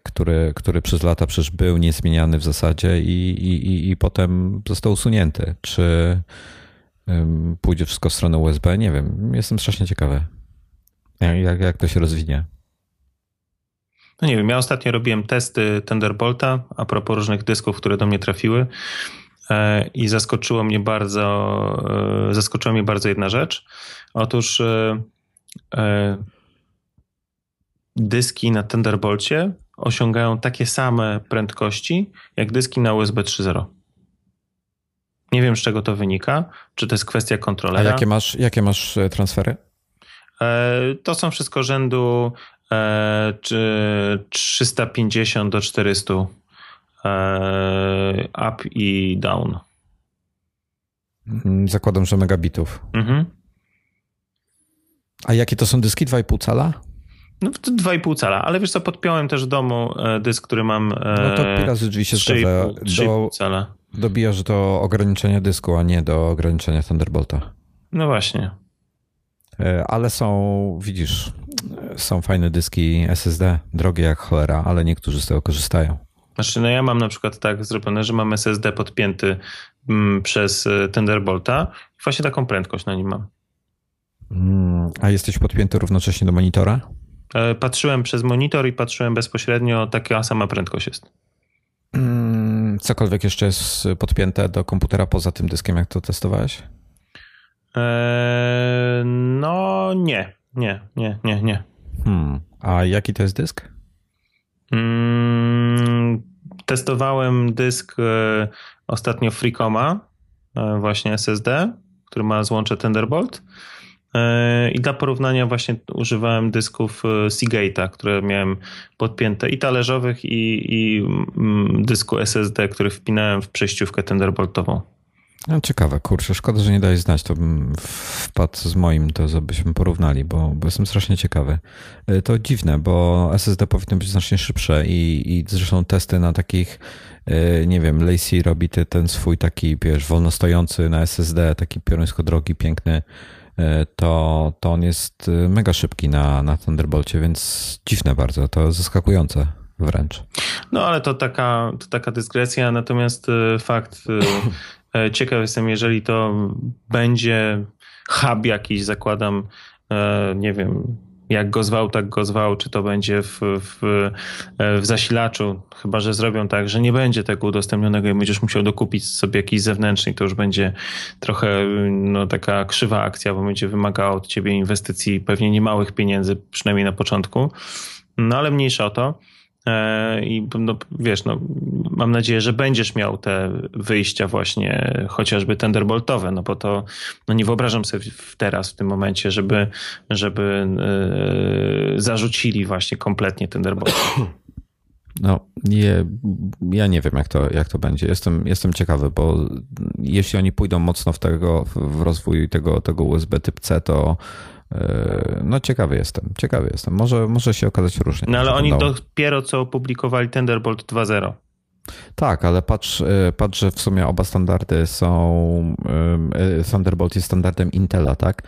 który, który przez lata przecież był niezmieniany w zasadzie i, i, i potem został usunięty. Czy pójdzie wszystko w stronę USB? Nie wiem. Jestem strasznie ciekawy, jak, jak to się rozwinie. No nie wiem, ja ostatnio robiłem testy Thunderbolta a propos różnych dysków, które do mnie trafiły e, i zaskoczyło mnie bardzo, e, zaskoczyła mnie bardzo jedna rzecz. Otóż dyski na Thunderbolcie osiągają takie same prędkości jak dyski na USB 3.0. Nie wiem, z czego to wynika. Czy to jest kwestia kontrolera? A jakie masz, jakie masz e, transfery? E, to są wszystko rzędu e, 350 do 400 e, up i down. Mm, zakładam, że megabitów. Mhm. A jakie to są dyski? 2,5 cala? No 2,5 cala, ale wiesz co, podpiąłem też w domu e, dysk, który mam. No to razy drzwi się zgadza. Do, cala. Dobijasz do ograniczenia dysku, a nie do ograniczenia Thunderbolta. No właśnie. E, ale są, widzisz, są fajne dyski SSD, drogie jak cholera, ale niektórzy z tego korzystają. Znaczy, no ja mam na przykład tak zrobione, że mam SSD podpięty mm, przez e, Thunderbolta i właśnie taką prędkość na nim mam. Mm, a jesteś podpięty równocześnie do monitora? E, patrzyłem przez monitor i patrzyłem bezpośrednio, taka sama prędkość jest. Mm, cokolwiek jeszcze jest podpięte do komputera poza tym dyskiem, jak to testowałeś? Eee, no nie, nie, nie, nie, nie. Hmm. A jaki to jest dysk? Mm, testowałem dysk e, ostatnio Freecoma, e, właśnie SSD, który ma złącze Thunderbolt. E, I dla porównania właśnie używałem dysków Seagate'a, które miałem podpięte i talerzowych, i, i mm, dysku SSD, który wpinałem w przejściówkę Thunderboltową. No, ciekawe, kurczę, szkoda, że nie dałeś znać, to bym wpadł z moim, to byśmy porównali, bo, bo jestem strasznie ciekawy. Y, to dziwne, bo SSD powinno być znacznie szybsze i, i zresztą testy na takich, nie wiem, Lacey robi ten swój taki, wiesz, wolno stojący na SSD, taki pioruńsko drogi, piękny, to, to on jest mega szybki na, na Thunderbolcie, więc dziwne bardzo, to zaskakujące wręcz. No ale to taka, to taka dyskrecja, natomiast fakt E, ciekaw jestem, jeżeli to będzie hub jakiś, zakładam, e, nie wiem, jak go zwał, tak go zwał, czy to będzie w, w, w, zasilaczu, chyba że zrobią tak, że nie będzie tego udostępnionego i będziesz musiał dokupić sobie jakiś zewnętrzny, to już będzie trochę no, taka krzywa akcja, bo będzie wymagała od ciebie inwestycji pewnie niemałych pieniędzy, przynajmniej na początku. No ale mniejsza o to. E, I no, wiesz, no, mam nadzieję, że będziesz miał te wyjścia właśnie chociażby Thunderboltowe, no bo to no nie wyobrażam sobie teraz, w tym momencie, żeby, żeby yy, zarzucili właśnie kompletnie Thunderbolt. No, nie, ja nie wiem, jak to, jak to będzie. Jestem, jestem ciekawy, bo jeśli oni pójdą mocno w, tego, w rozwój tego, tego USB typ C, to no ciekawy jestem, ciekawy jestem. Może, może się okazać różnie. No ale oni dopiero co opublikowali Thunderbolt 2.0. Tak, ale patrz, e, patrz, że w sumie oba standardy są. E, Thunderbolt jest standardem Intela, tak?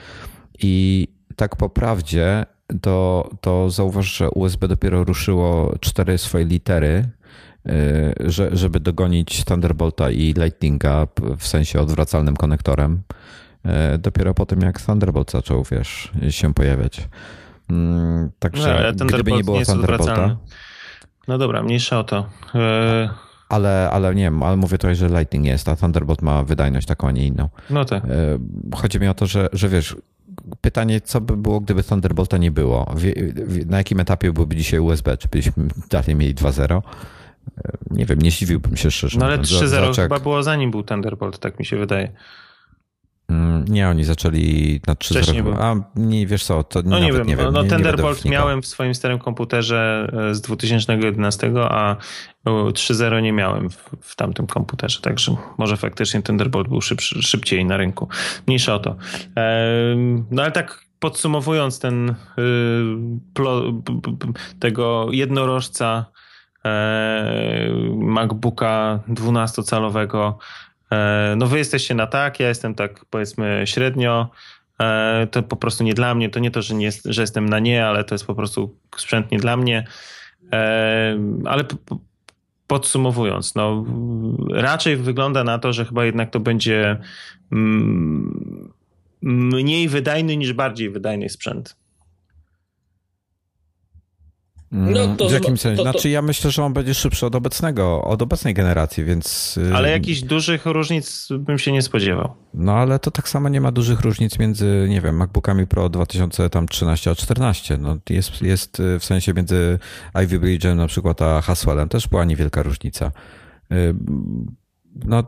I tak po prawdzie, to, to zauważ, że USB dopiero ruszyło cztery swoje litery, że, żeby dogonić Thunderbolta i Lightninga w sensie odwracalnym konektorem. E, dopiero po tym, jak Thunderbolt zaczął, wiesz, się pojawiać. Mm, także no, gdyby nie było nie Thunderbolta... No dobra, mniejsza o to. E... Ale, ale nie wiem, ale mówię tutaj, że Lightning jest, a Thunderbolt ma wydajność taką, a nie inną. No tak. E, chodzi mi o to, że, że wiesz, pytanie, co by było, gdyby Thunderbolta nie było? Na jakim etapie byłby dzisiaj USB? Czy byśmy dalej mieli 2.0? E, nie wiem, nie zdziwiłbym się szczerze. No ale 3.0 chyba było zanim był Thunderbolt, tak mi się wydaje. Mm, nie, oni zaczęli na 3.0. A nie wiesz co, to no nie wiem. Nie wiem no, nie, Thunderbolt nie miałem w swoim starym komputerze e, z 2011, a 3.0 nie miałem w, w, tamtym komputerze, także może faktycznie Thunderbolt był szybszy, szybciej na rynku. Mniejsza o to. No ale tak podsumowując ten y, tego jednorożca e, MacBooka 12-calowego E, no wy jesteście na tak, ja jestem tak powiedzmy średnio, e, to po prostu nie dla mnie, to nie to, że, nie, że jestem na nie, ale to jest po prostu sprzęt nie dla mnie, e, ale podsumowując, no raczej wygląda na to, że chyba jednak to będzie mm, mniej wydajny niż bardziej wydajny sprzęt. No, mm, to w jakim sensie? To, to... Znaczy ja myślę, że on będzie szybszy od obecnego, od obecnej generacji, więc... Y, ale jakichś dużych różnic bym się nie spodziewał. No ale to tak samo nie ma dużych różnic między, nie wiem, MacBookami Pro 2013 a 14. No jest, jest y, w sensie między Ivy Bridge'em na przykład a Haswellem też była niewielka różnica. Y, no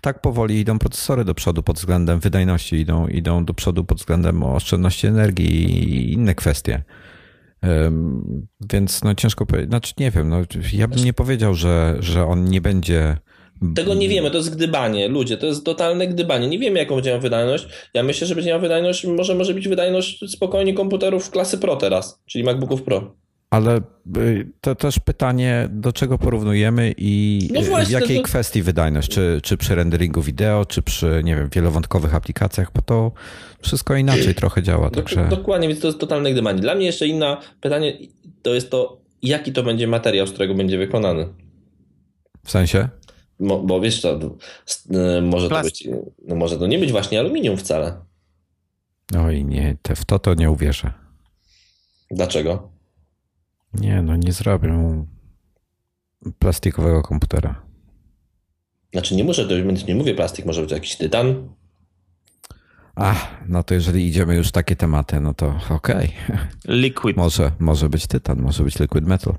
tak powoli idą procesory do przodu pod względem wydajności, idą, idą do przodu pod względem oszczędności energii i inne kwestie. Więc no ciężko powiedzieć, znaczy nie wiem, no, ja bym nie powiedział, że, że on nie będzie tego nie wiemy, to jest gdybanie. Ludzie, to jest totalne gdybanie. Nie wiemy, jaką będzie miał wydajność. Ja myślę, że będzie miał wydajność, może, może być wydajność spokojnie komputerów klasy Pro teraz, czyli MacBooków Pro. Ale y, to też pytanie, do czego porównujemy i no właśnie, w jakiej to... kwestii wydajność? Czy, czy przy renderingu wideo, czy przy, nie wiem, wielowątkowych aplikacjach, bo to wszystko inaczej trochę działa. Także... Dokładnie, więc to jest totalne gdybanie. Dla mnie jeszcze inne pytanie to jest to, jaki to będzie materiał, z którego będzie wykonany. W sensie? Mo, bo wiesz, to, y, może, to być, no może to nie być właśnie aluminium wcale. Oj nie, te, w to to nie uwierzę. Dlaczego? Nie, no nie zrobią. plastikowego komputera. Znaczy nie muszę, to nie mówię plastik, może być jakiś tytan. Ach, no to jeżeli idziemy już w takie tematy, no to okej. Liquid. Może, może być tytan, może być liquid metal.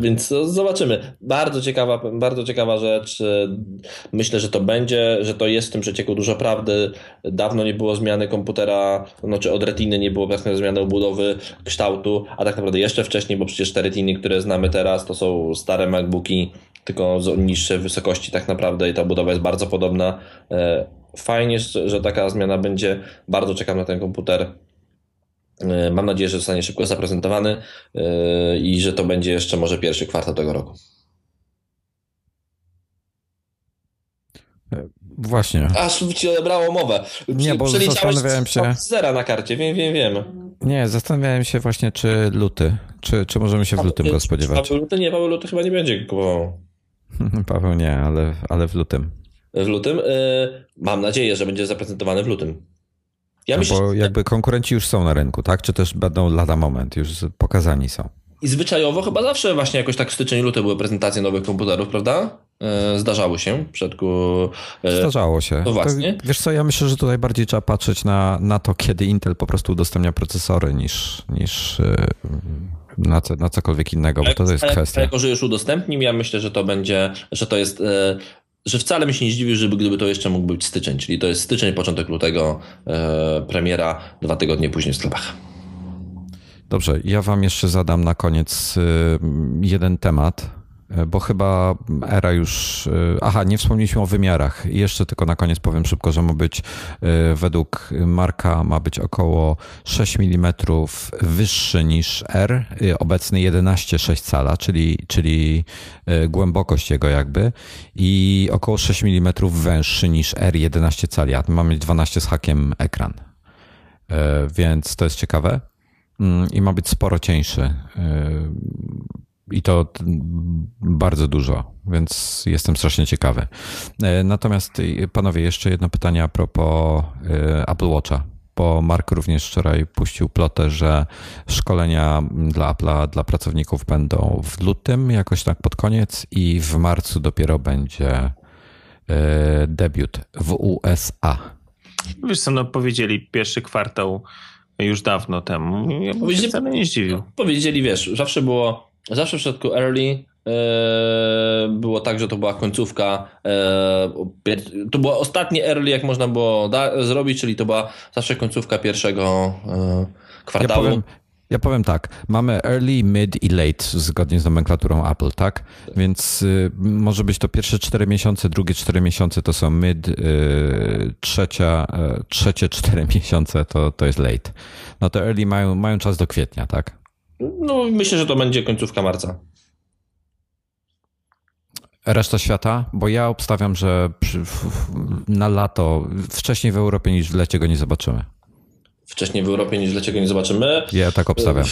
Więc zobaczymy. Bardzo ciekawa, bardzo ciekawa rzecz. Myślę, że to będzie, że to jest w tym przecieku dużo prawdy. Dawno nie było zmiany komputera, znaczy od retiny nie było praktycznie zmiany obudowy, kształtu, a tak naprawdę jeszcze wcześniej, bo przecież te retiny, które znamy teraz, to są stare MacBooki, tylko z niższej wysokości tak naprawdę i ta budowa jest bardzo podobna. E, fajnie, że taka zmiana będzie. Bardzo czekam na ten komputer. E, mam nadzieję, że zostanie szybko zaprezentowany e, i że to będzie jeszcze może pierwszy kwartał tego roku. Właśnie. Aż ci odebrało mowę. Nie, bo zastanawiałem się. Zera na karcie, wiem, wiem, wiem. Nie, zastanawiałem się właśnie, czy luty. Czy, czy możemy się w lutym go spodziewać? Paweł Luty? Nie, Paweł Luty chyba nie będzie kupował. <laughs> Paweł nie, ale, ale w lutym. W lutym? Yy, mam nadzieję, że będzie zaprezentowany w lutym. Ja no myślę, bo jakby konkurenci już są na rynku, tak? Czy też będą lada moment, już pokazani są? I zwyczajowo chyba zawsze właśnie jakoś tak styczeń, luty były prezentacje nowych komputerów, prawda? E, zdarzało się w przypadku... E, Zdarzało się. No właśnie. To, wiesz co, ja myślę, że tutaj bardziej trzeba patrzeć na, na to, kiedy Intel po prostu udostępnia procesory niż, niż e, na, co, na cokolwiek innego, bo to, to jest kwestia. Jako, że już udostępnił, ja myślę, że to będzie, że to jest że wcale mi się nie zdziwił, żeby gdyby to jeszcze mógł być styczeń, czyli to jest styczeń, początek lutego, premiera, dwa tygodnie później w sklepach. Dobrze, ja wam jeszcze zadam na koniec jeden temat, E, bo chyba era już. E, aha, nie wspomnieliśmy o wymiarach. Jeszcze tylko na koniec powiem szybko, że ma być e, według Marka ma być około 6 mm wyższy niż R, obecny 11,6 cala, czyli, czyli głębokość jego jakby i około 6 mm węższy niż R 11 cali, a ma mieć 12 z hakiem ekran. Więc to jest ciekawe. Mm, I ma być sporo cieńszy i to bardzo dużo, więc jestem strasznie ciekawy. E, natomiast panowie, jeszcze jedno pytanie a propos e, Apple Watcha bo Mark również wczoraj puścił plotę, że szkolenia dla Apple'a dla pracowników będą w lutym, jakoś tak pod koniec, i w marcu dopiero będzie e, debiut w USA. Wiesz co, no powiedzieli pierwszy kwartał już dawno temu. Ja bym się wcale nie zdziwił. Powiedzieli, wiesz, zawsze było Zawsze w przypadku early e, było tak, że to była końcówka, e, to było ostatnie early, jak można było zrobić, czyli to była zawsze końcówka pierwszego e, kwartału. Ja powiem, ja powiem tak, mamy early, mid i late zgodnie z nomenklaturą Apple, tak? Więc y, może być to pierwsze 4 miesiące, drugie 4 miesiące to są mid, y, trzecia, trzecie 4 <laughs> miesiące to, to jest late. No to early mają, mają czas do kwietnia, tak? No, myślę, że to będzie końcówka marca. Reszta świata? Bo ja obstawiam, że przy, na lato, wcześniej w Europie niż w lecie go nie zobaczymy. Wcześniej w Europie niż w lecie go nie zobaczymy? Ja tak obstawiam.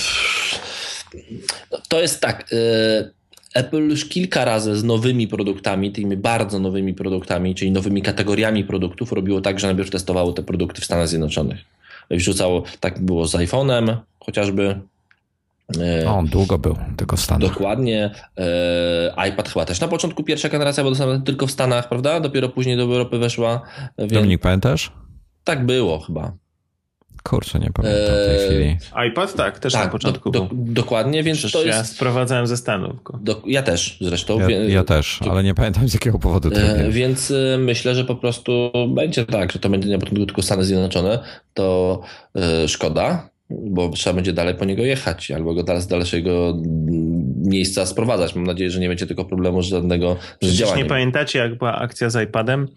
To jest tak. Y, Apple już kilka razy z nowymi produktami, tymi bardzo nowymi produktami, czyli nowymi kategoriami produktów, robiło tak, że najpierw testowało te produkty w Stanach Zjednoczonych. Wrzucało, tak było z iPhone'em chociażby, on długo był tylko w Stanach. Dokładnie. E, iPad chyba też na początku pierwsza generacja, bo dostałem tylko w Stanach, prawda? Dopiero później do Europy weszła. Więc... Dominik, pamiętasz? Tak było chyba. Kurczę, nie pamiętam w tej e, chwili. iPad tak, też tak, na początku do, do, Dokładnie, więc Przecież to jest... ja sprowadzałem ze Stanów. Do, ja też zresztą. Ja, ja też, ale nie pamiętam z jakiego powodu to e, Więc e, myślę, że po prostu będzie tak, że to będzie na początku tylko Stany Zjednoczone, to e, szkoda, bo trzeba będzie dalej po niego jechać, albo go z dalszego miejsca sprowadzać. Mam nadzieję, że nie będzie tylko problemu żadnego z działaniem. nie pamiętacie, jak była akcja z iPadem,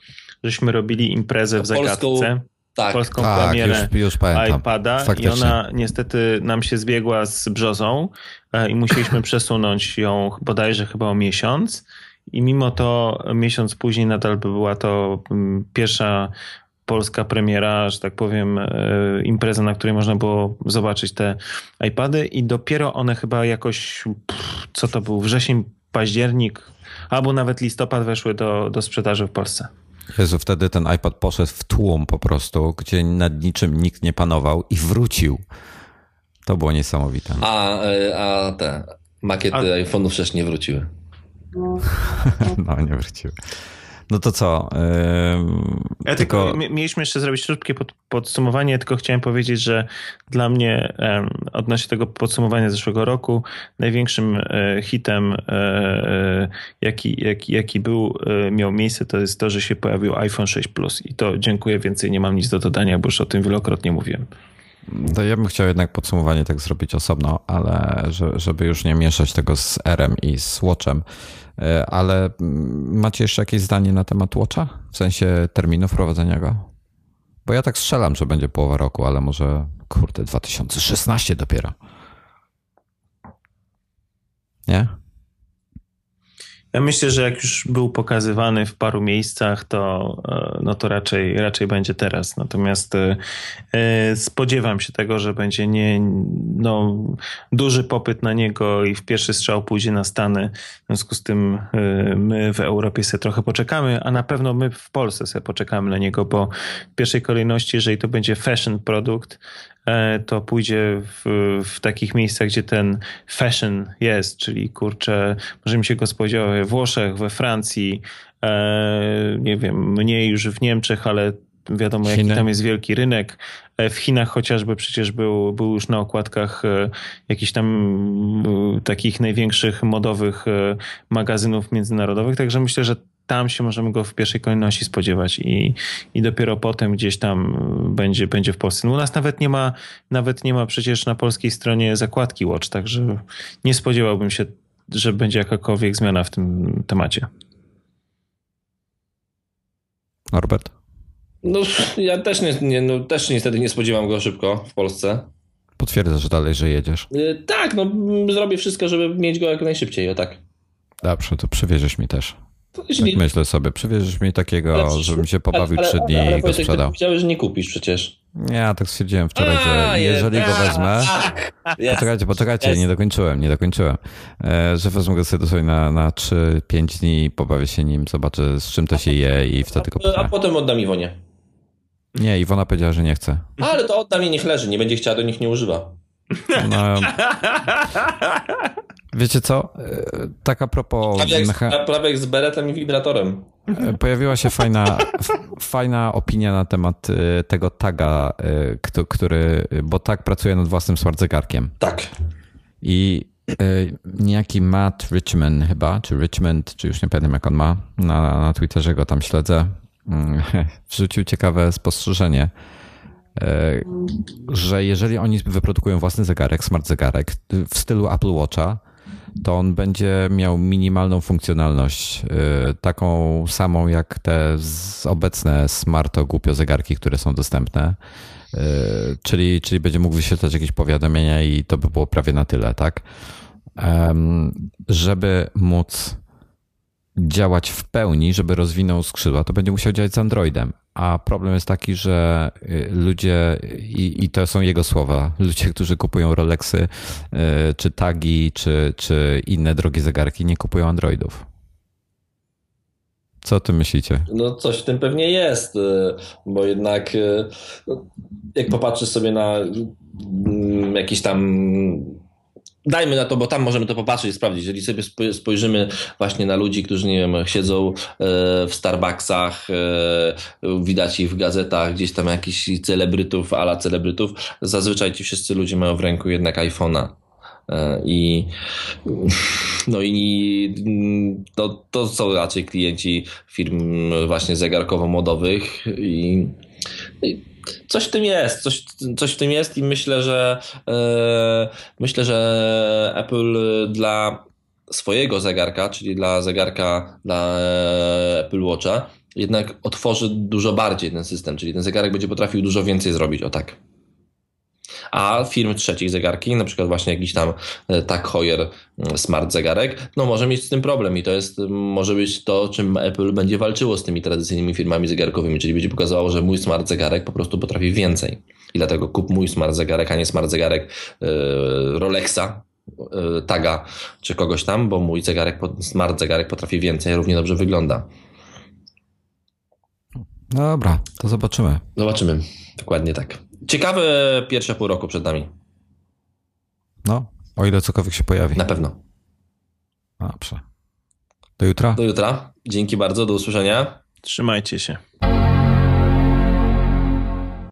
żeśmy robili imprezę w zagadce. Tak, polską tak, premierę już, już iPada Faktycznie. i ona niestety nam się zbiegła z brzozą e, i musieliśmy <laughs> przesunąć ją bodajże chyba o miesiąc i mimo to miesiąc później nadal by była to mm, pierwsza polska premiera, że tak powiem, e, impreza, na której można było zobaczyć te iPady i dopiero one chyba jakoś, co to był, wrzesień, październik, albo nawet listopad weszły do, do sprzedaży w Polsce. Jezu, wtedy ten iPad poszedł w tłum po prostu, gdzie nad niczym nikt nie panował i wrócił. To było niesamowite. A, e, a te makiety a... iPhone'ów przecież nie wróciły. <laughs> no, nie wróciły. No to co? Yy, ja tylko, mieliśmy jeszcze zrobić szybkie pod, podsumowanie, tylko chciałem powiedzieć, że dla mnie odnośnie tego podsumowania zeszłego roku największym yy, hitem, e, jaki, jaki, jaki był, miał miejsce, to jest to, że się pojawił iPhone 6 Plus i to dziękuję, więcej nie mam nic do dodania, bo już o tym wielokrotnie mówiłem. To ja bym chciał jednak podsumowanie tak zrobić osobno, ale żeby już nie mieszać tego z R-em i z Watchem, E, ale mm, macie jeszcze jakieś zdanie na temat Watcha? W sensie terminu wprowadzenia go? Bo ja tak strzelam, że będzie połowa roku, ale może kurde 2016 dopiero. Nie? Ja myślę, że jak już był pokazywany w paru miejscach, to, e, no to raczej, raczej będzie teraz. Natomiast e, e, spodziewam się tego, że będzie nie, no, duży popyt na niego i w pierwszy strzał pójdzie na Stany. W związku z tym my w Europie sobie trochę poczekamy, a na pewno my w Polsce sobie poczekamy na niego, bo w pierwszej kolejności, jeżeli to będzie fashion produkt, to pójdzie w, w, takich miejscach, gdzie ten fashion jest, czyli kurczę, możemy się go spodziewać we Włoszech, we Francji, e, nie wiem, mniej już w Niemczech, ale wiadomo, Chiny. jaki tam jest wielki rynek. E, w Chinach chociażby przecież był, był już na okładkach jakichś tam takich największych modowych magazynów międzynarodowych, także myślę, że tam się możemy go w pierwszej kolejności spodziewać i, i dopiero potem gdzieś tam będzie, będzie w Polsce. No u nas nawet nie ma, nawet nie ma przecież na polskiej stronie zakładki Watch, także nie spodziewałbym się, że będzie jakakolwiek zmiana w tym temacie. Norbert? No, ja też, nie, nie, no, też niestety nie spodziewam go szybko w Polsce. Potwierdzasz dalej, że jedziesz? Yy, tak, no zrobię wszystko, żeby mieć go jak najszybciej, o tak. Dobrze, to przywieziesz mi też. Tak myślę sobie, przywieziesz mi takiego, ale, żebym się pobawił trzy dni ale, ale, i go sprzedał. Powiedziałeś, że nie kupisz przecież. Nie, ja tak stwierdziłem wczoraj, że jeżeli go wezmę... Poczekajcie, poczekajcie, nie dokończyłem, nie dokończyłem. E, że wezmę go sobie sobie na, na 3-5 dni, pobawię się nim, zobaczę z czym to się je i wtedy go A potem oddam Iwonie. Nie, Iwona powiedziała, że nie chce. Ale to oddam i niech leży, nie będzie chciała, do nich nie używa. No, Wiecie co? E, tak a propos... Prawie jak z beretem i wibratorem. E, pojawiła się fajna, fajna opinia na temat e, tego taga, który, bo tak pracuje nad własnym smart zegarkiem. Tak. I niejaki Matt Richmond chyba, czy Richmond, czy już nie pamiętam jak on ma, na, na Twitterze go tam śledzę, mm, <laughs> wrzucił ciekawe spostrzeżenie, że jeżeli oni wyprodukują własny zegarek, smart zegarek w stylu Apple Watcha, to on będzie miał minimalną funkcjonalność, y, taką samą jak te obecne smarto głupio zegarki, które są dostępne. Y, czyli, czyli będzie mógł wyświetlać jakieś powiadomienia i to by było prawie na tyle, tak? Żeby móc działać w pełni, żeby rozwinął skrzydła, to będzie musiał działać z Androidem. A problem jest taki, że y, ludzie, i, i to są jego słowa, <laughs> ludzie, którzy kupują Rolexy, y, czy tagi, czy, czy inne drogie zegarki, nie kupują Androidów. Co o tym myślicie? No coś w tym pewnie jest, y, bo jednak no, jak popatrzysz sobie na mm, jakiś tam dajmy na to, bo tam możemy to popatrzeć i sprawdzić. Jeżeli sobie spojrzymy właśnie na ludzi, którzy, nie wiem, siedzą e, w Starbucksach, e, widać ich w gazetach, gdzieś tam jakichś celebrytów, ala celebrytów, zazwyczaj ci wszyscy ludzie mają w ręku jednak iPhone'a. E, I no i to, to są raczej klienci firm właśnie zegarkowo-modowych i, i coś w tym jest, coś, coś w tym jest i myślę, że yy, myślę, że Apple dla swojego zegarka, czyli dla zegarka dla e, Apple Watcha, jednak otworzy dużo bardziej ten system, czyli ten zegarek będzie potrafił dużo więcej zrobić, o tak a firm trzecich zegarki, na przykład właśnie jakiś tam Tag Heuer mm, smart zegarek, no może mieć z tym problem i to jest, może być to, czym Apple będzie walczyło z tymi tradycyjnymi firmami zegarkowymi, czyli będzie pokazało, że mój smart zegarek po prostu potrafi więcej i dlatego kup mój smart zegarek, a nie smart zegarek yy, Rolexa, yy, Taga czy kogoś tam, bo mój zegarek, smart zegarek potrafi więcej, równie dobrze wygląda. Dobra, to zobaczymy. Zobaczymy. Dokładnie tak. Ciekawe pierwsze pół roku przed nami. No, o ile cokolwiek się pojawi. Na pewno. Dobrze. Do jutra. Do jutra. Dzięki bardzo, do usłyszenia. Trzymajcie się.